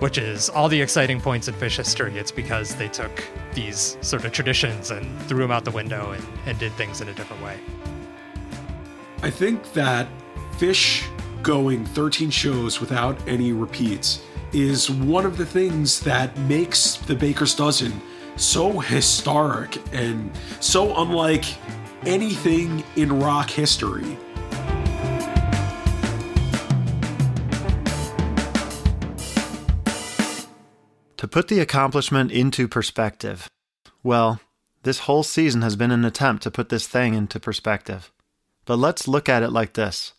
which is all the exciting points in Phish history. It's because they took these sort of traditions and threw them out the window and, and did things in a different way. I think that Phish going 13 shows without any repeats is one of the things that makes the Baker's Dozen so historic and so unlike anything in rock history. To put the accomplishment into perspective, well, this whole season has been an attempt to put this thing into perspective. But let's look at it like this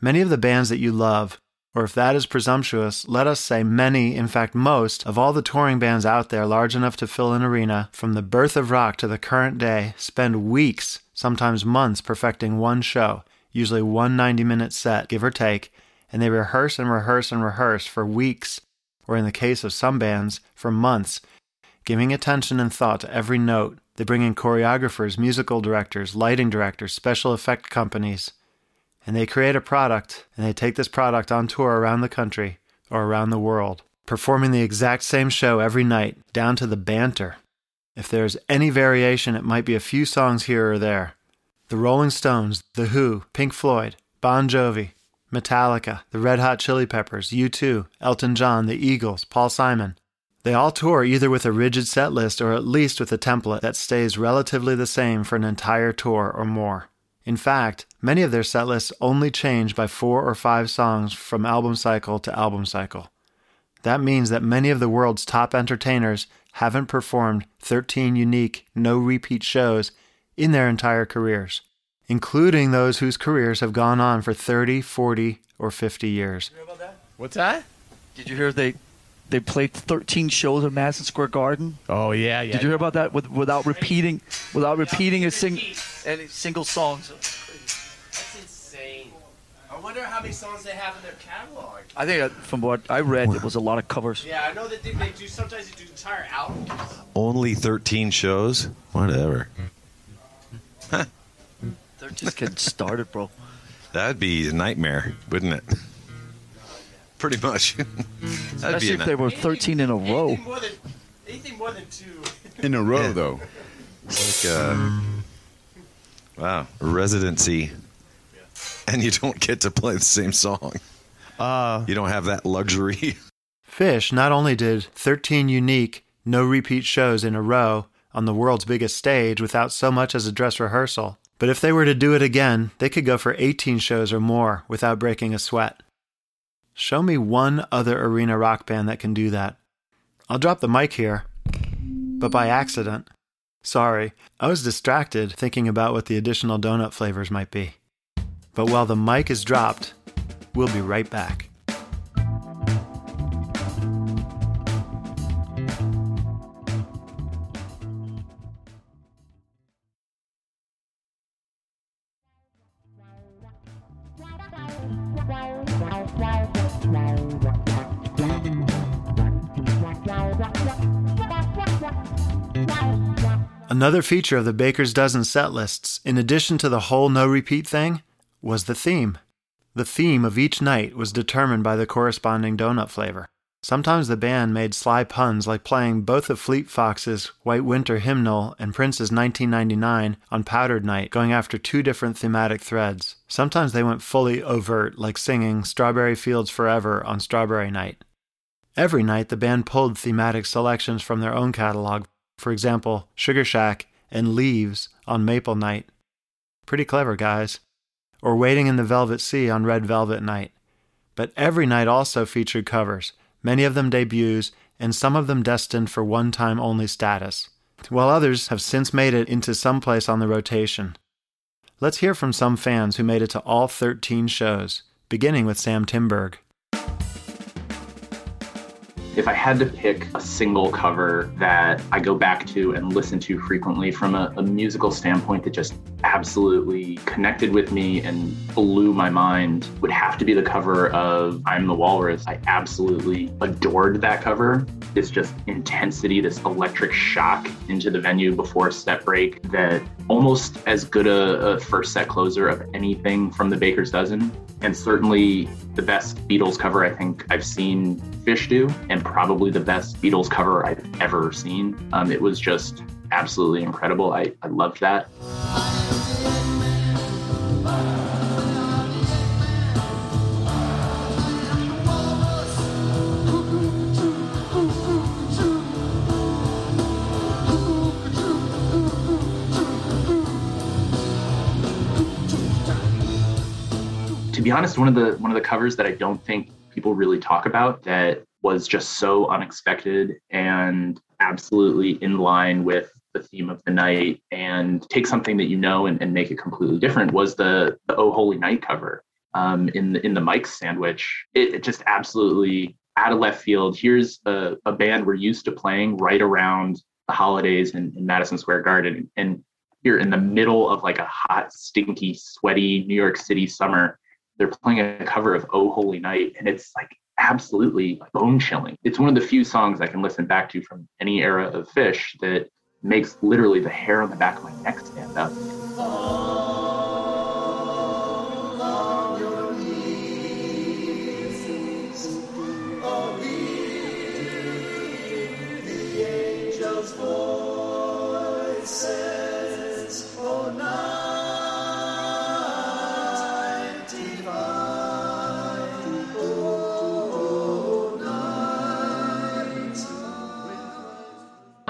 many of the bands that you love, or if that is presumptuous, let us say many, in fact, most, of all the touring bands out there large enough to fill an arena, from the birth of rock to the current day, spend weeks, sometimes months, perfecting one show, usually one 90 minute set, give or take, and they rehearse and rehearse and rehearse for weeks, or in the case of some bands, for months, giving attention and thought to every note. They bring in choreographers, musical directors, lighting directors, special effect companies, and they create a product, and they take this product on tour around the country or around the world, performing the exact same show every night, down to the banter. If there's any variation, it might be a few songs here or there. The Rolling Stones, The Who, Pink Floyd, Bon Jovi, Metallica, the Red Hot Chili Peppers, U2, Elton John, the Eagles, Paul Simon. They all tour either with a rigid set list or at least with a template that stays relatively the same for an entire tour or more. In fact, many of their set lists only change by four or five songs from album cycle to album cycle. That means that many of the world's top entertainers haven't performed 13 unique, no repeat shows in their entire careers, including those whose careers have gone on for 30, 40, or 50 years. What's that? Did you hear they they played 13 shows at Madison Square Garden? Oh yeah, yeah. Did you hear about that? With, without repeating, without repeating a sing, any single song. That's insane. I wonder how many songs they have in their catalog. I think uh, from what I read, it was a lot of covers. Yeah, I know that they, they do. Sometimes they do entire albums. Only 13 shows? Whatever. Hmm. They're just getting started, bro. That'd be a nightmare, wouldn't it? Pretty much. That'd Especially be a if they were 13 in a row. Anything more than anything more than two. In a row, though. It's like uh, wow, residency, and you don't get to play the same song. Uh, you don't have that luxury. Phish not only did 13 unique, no repeat shows in a row on the world's biggest stage without so much as a dress rehearsal, but if they were to do it again, they could go for 18 shows or more without breaking a sweat. Show me one other arena rock band that can do that. I'll drop the mic here, but by accident. Sorry, I was distracted thinking about what the additional donut flavors might be. But while the mic is dropped, we'll be right back. Another feature of the Baker's Dozen set lists, in addition to the whole no repeat thing, was the theme. The theme of each night was determined by the corresponding donut flavor. Sometimes the band made sly puns like playing both of Fleet Foxes' White Winter Hymnal and Prince's 1999 on Powdered Night, going after two different thematic threads. Sometimes they went fully overt, like singing Strawberry Fields Forever on Strawberry Night. Every night, the band pulled thematic selections from their own catalog, for example, Sugar Shack and Leaves on Maple Night. Pretty clever, guys. Or Waiting in the Velvet Sea on Red Velvet Night. But every night also featured covers, many of them debuts, and some of them destined for one time only status, while others have since made it into some place on the rotation. Let's hear from some fans who made it to all 13 shows, beginning with Sam Timberg. If I had to pick a single cover that I go back to and listen to frequently from a, a musical standpoint that just absolutely connected with me and blew my mind, would have to be the cover of I'm the Walrus. I absolutely adored that cover. This just intensity, this electric shock into the venue before set break that almost as good a, a first set closer of anything from the Baker's Dozen. And certainly the best Beatles cover I think I've seen Phish do, and probably the best Beatles cover I've ever seen. Um, it was just absolutely incredible. I, I loved that. Be honest, one of the one of the covers that I don't think people really talk about that was just so unexpected and absolutely in line with the theme of the night and take something that you know and, and make it completely different was the, the Oh Holy Night cover um, in the in the Mike's sandwich. It, it just absolutely out of left field. Here's a, a band we're used to playing right around the holidays in, in Madison Square Garden and here in the middle of like a hot, stinky, sweaty New York City summer they're playing a cover of Oh Holy Night, and it's like absolutely bone chilling. It's one of the few songs I can listen back to from any era of Phish that makes literally the hair on the back of my neck stand up. voices,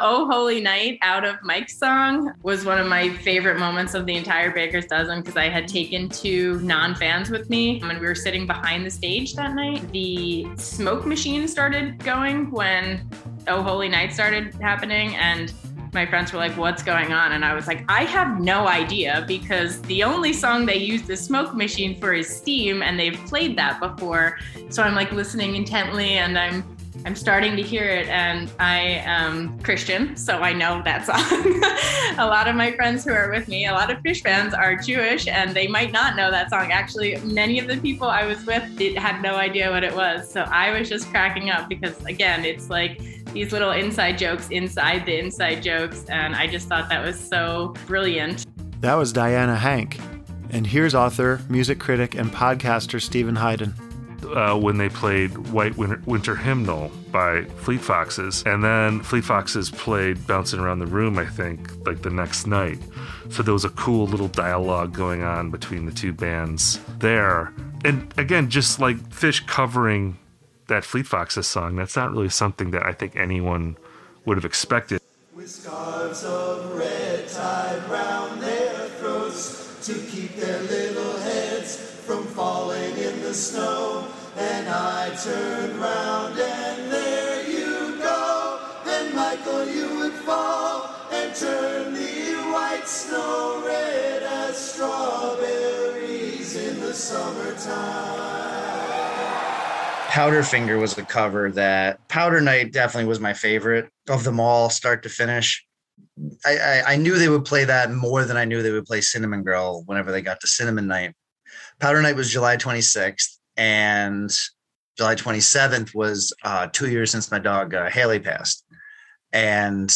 Oh Holy Night out of Mike's song was one of my favorite moments of the entire Baker's Dozen because I had taken two non fans with me and we were sitting behind the stage that night. The smoke machine started going when Oh Holy Night started happening and my friends were like, What's going on? And I was like, I have no idea because the only song they use the smoke machine for is Steam and they've played that before. So I'm like listening intently and I'm I'm starting to hear it, and I am Christian, so I know that song. a lot of my friends who are with me, a lot of Phish fans, are Jewish, and they might not know that song. Actually, many of the people I was with had no idea what it was, so I was just cracking up because, again, it's like these little inside jokes inside the inside jokes, and I just thought that was so brilliant. That was Diana Hank. And here's author, music critic, and podcaster Steven Hyden uh, when they played White Winter, Winter, Hymnal by Fleet Foxes. And then Fleet Foxes played Bouncing Around the Room, I think, like the next night. So there was a cool little dialogue going on between the two bands there. And again, just like Phish covering that Fleet Foxes song, that's not really something that I think anyone would have expected. With scarves of red tied round their throats to keep their little heads from falling in the snow. I turned round and there you go. And Michael, you would fall and turn the white snow red as strawberries in the summertime. Powderfinger was a cover that Powder Night definitely was my favorite of them all, start to finish. I, I, I knew they would play that more than I knew they would play Cinnamon Girl whenever they got to Cinnamon Night. Powder Night was July 26th, and July 27th was uh, two years since my dog uh, Haley passed, and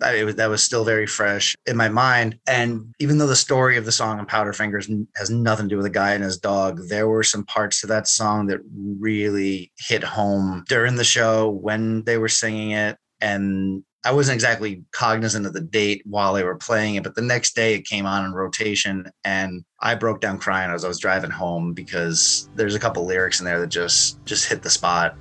was, that was still very fresh in my mind. And even though the story of the song on Powderfingers has nothing to do with a guy and his dog, there were some parts to that song that really hit home during the show when they were singing it, and I wasn't exactly cognizant of the date while they were playing it, but the next day it came on in rotation and I broke down crying as I was driving home because there's a couple lyrics in there that just just hit the spot.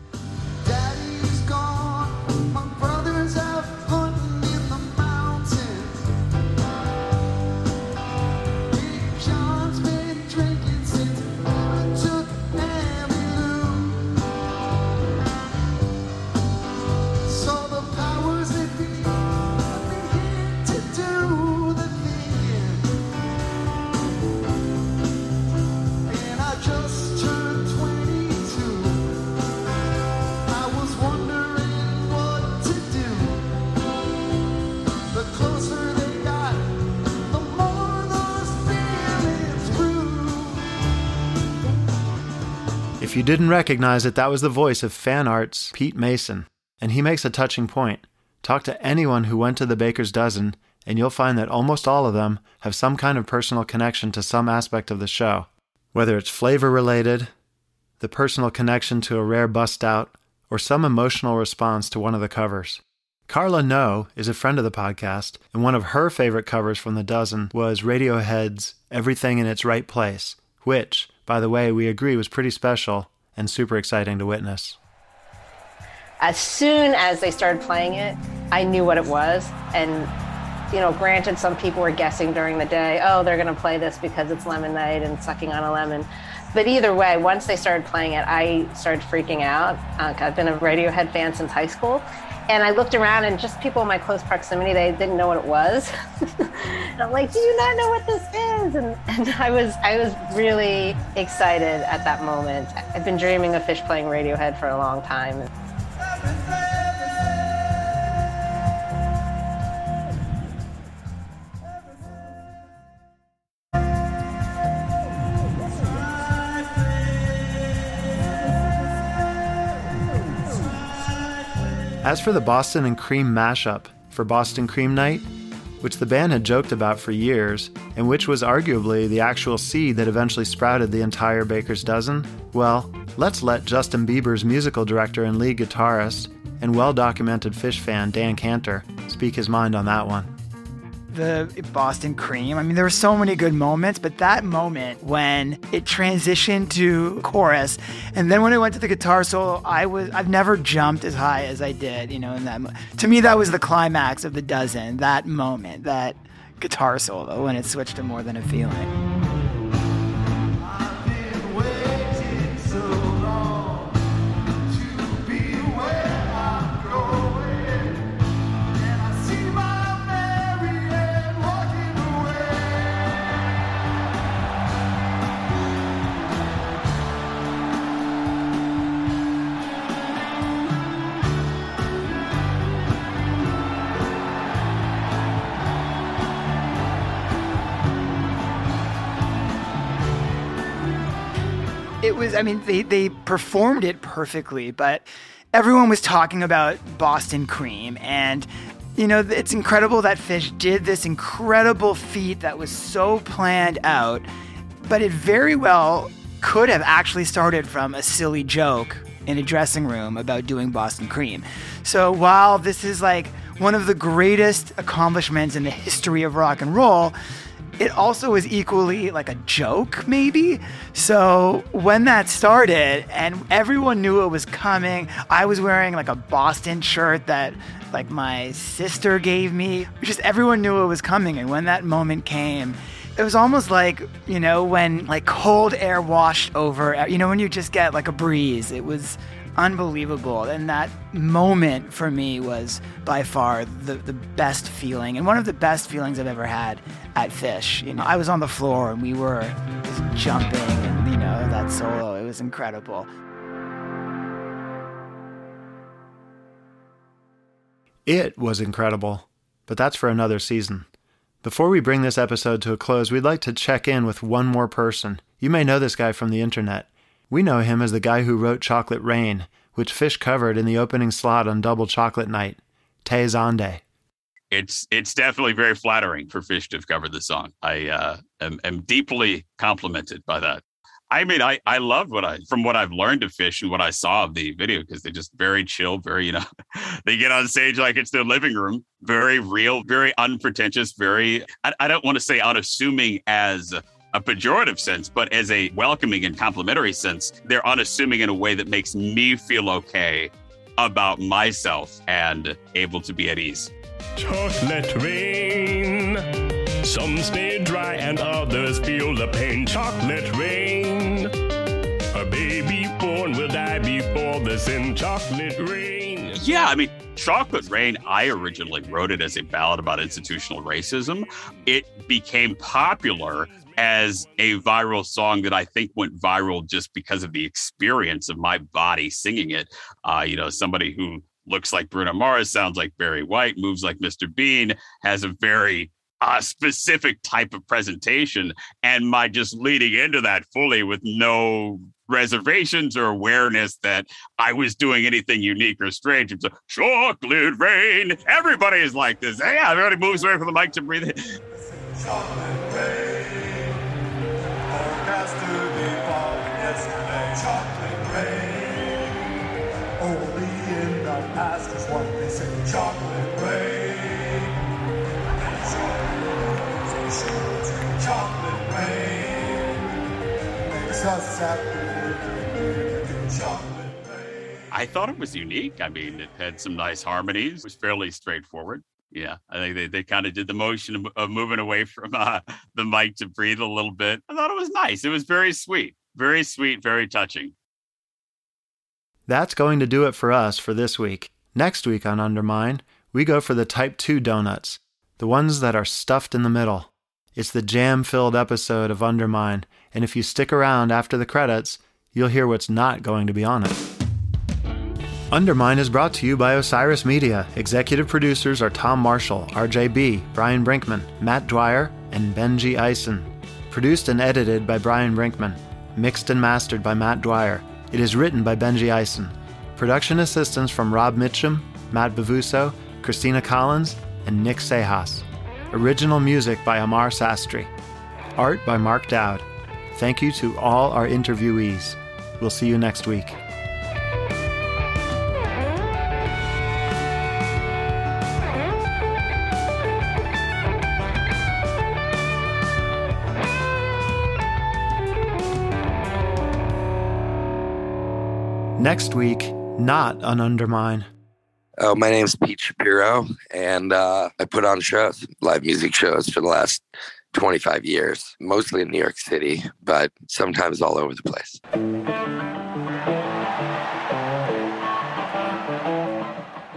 You didn't recognize it, that was the voice of fan arts Pete Mason. And he makes a touching point. Talk to anyone who went to the Baker's Dozen, and you'll find that almost all of them have some kind of personal connection to some aspect of the show. Whether it's flavor related, the personal connection to a rare bust out, or some emotional response to one of the covers. Carla No is a friend of the podcast, and one of her favorite covers from the dozen was Radiohead's Everything in Its Right Place, which, by the way, we agree was pretty special and super exciting to witness. As soon as they started playing it, I knew what it was. And, you know, granted, some people were guessing during the day, oh, they're going to play this because it's lemon night and sucking on a lemon. But either way, once they started playing it, I started freaking out. Uh, I've been a Radiohead fan since high school. And I looked around and just people in my close proximity, they didn't know what it was. and I'm like, do you not know what this is? And, and I was I was really excited at that moment. I've been dreaming of Phish playing Radiohead for a long time. As for the Boston and Cream mashup for Boston Cream Night, which the band had joked about for years, and which was arguably the actual seed that eventually sprouted the entire Baker's Dozen, well, let's let Justin Bieber's musical director and lead guitarist and well documented Phish fan Dan Kanter speak his mind on that one. The Boston Cream. I mean, there were so many good moments, but that moment when it transitioned to chorus, and then when it went to the guitar solo, I was I've never jumped as high as I did. You know, in that to me that was the climax of the dozen. That moment, that guitar solo when it switched to more than a feeling. Was i mean they, they performed it perfectly but everyone was talking about boston cream and you know it's incredible that Phish did this incredible feat that was so planned out but it very well could have actually started from a silly joke in a dressing room about doing boston cream. So while this is like one of the greatest accomplishments in the history of rock and roll it also is equally like a joke, maybe. So when that started and everyone knew it was coming, I was wearing like a Boston shirt that like my sister gave me. Just everyone knew it was coming. And when that moment came, it was almost like, you know, when like cold air washed over, you know, when you just get like a breeze. It was unbelievable. And that moment for me was by far the, the best feeling and one of the best feelings I've ever had at Phish. You know, I was on the floor and we were just jumping and, you know, that solo, it was incredible. It was incredible, but that's for another season. Before we bring this episode to a close, we'd like to check in with one more person. You may know this guy from the internet. We know him as the guy who wrote Chocolate Rain, which Phish covered in the opening slot on Double Chocolate Night, Tay Zonday. It's it's definitely very flattering for Phish to have covered the song. I uh, am, am deeply complimented by that. I mean, I I loved what I from what I've learned of Phish and what I saw of the video because they're just very chill, very you know, they get on stage like it's their living room, very real, very unpretentious, very I, I don't want to say unassuming as a pejorative sense, but as a welcoming and complimentary sense, they're unassuming in a way that makes me feel okay about myself and able to be at ease. Chocolate rain. Some stay dry and others feel the pain. Chocolate rain. A baby the sin. Chocolate rain. Yeah, I mean, Chocolate Rain, I originally wrote it as a ballad about institutional racism. It became popular as a viral song that I think went viral just because of the experience of my body singing it. Uh, you know, somebody who looks like Bruno Mars, sounds like Barry White, moves like Mr. Bean, has a very uh, specific type of presentation. And my just leading into that fully with no reservations or awareness that I was doing anything unique or strange. It's a chocolate rain. Everybody is like this. Yeah, everybody moves away from the mic to breathe. Chocolate. I thought it was unique. I mean, it had some nice harmonies. It was fairly straightforward. Yeah, I think they, they kind of did the motion of, of moving away from uh, the mic to breathe a little bit. I thought it was nice. It was very sweet, very sweet, very touching. That's going to do it for us for this week. Next week on Undermine, we go for the Type 2 donuts, the ones that are stuffed in the middle. It's the jam filled episode of Undermine, and if you stick around after the credits, you'll hear what's not going to be on it. Undermine is brought to you by Osiris Media. Executive producers are Tom Marshall, RJ Bee, Brian Brinkman, Matt Dwyer, and Benjy Eisen. Produced and edited by Brian Brinkman. Mixed and mastered by Matt Dwyer. It is written by Benjy Eisen. Production assistance from Rob Mitchum, Matt Bavuso, Christina Collins, and Nick Cejas. Original music by Amar Sastry. Art by Mark Dowd. Thank you to all our interviewees. We'll see you next week. Next week, not an undermine. Oh, my name's Pete Shapiro, and uh, I put on shows, live music shows for the last 25 years, mostly in New York City, but sometimes all over the place.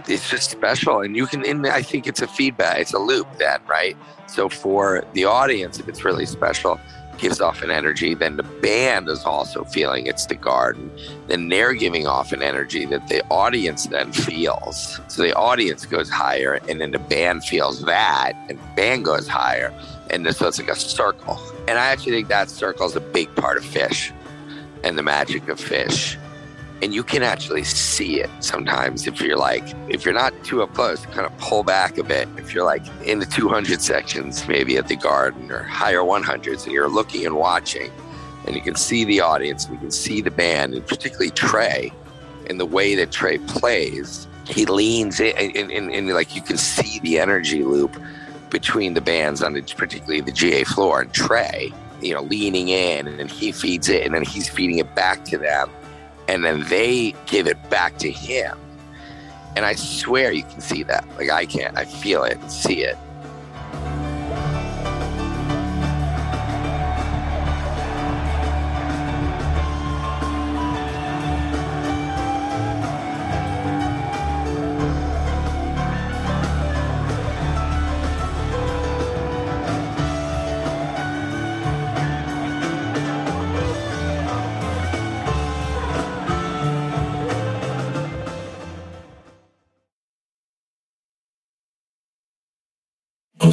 It's just special, and you can. I think it's a feedback. It's a loop, then, right? So for the audience, if it's really special, gives off an energy. Then the band is also feeling it's the garden. Then they're giving off an energy that the audience then feels. So the audience goes higher, and then the band feels that, and the band goes higher, and so it's like a circle. And I actually think that circle is a big part of Phish, and the magic of Phish. And you can actually see it sometimes if you're like, if you're not too up close, kind of pull back a bit. If you're like in the 200 sections, maybe at the garden or higher 100s, and you're looking and watching, and you can see the audience, and you can see the band, and particularly Trey, and the way that Trey plays, he leans in, and, and, and like you can see the energy loop between the bands on the, particularly the GA floor and Trey, you know, leaning in, and he feeds it, and then he's feeding it back to them and then they give it back to him. And I swear you can see that. Like I can't. I feel it see it.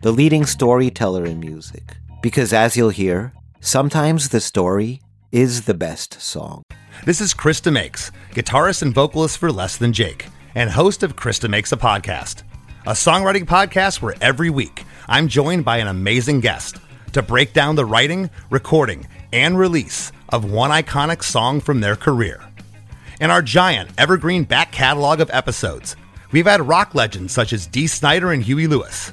the leading storyteller in music, because as you'll hear, sometimes the story is the best song. This is Chris DeMakes, guitarist and vocalist for Less Than Jake, and host of Chris DeMakes a Podcast, a songwriting podcast where every week I'm joined by an amazing guest to break down the writing, recording, and release of one iconic song from their career. In our giant evergreen back catalog of episodes, we've had rock legends such as Dee Snider and Huey Lewis,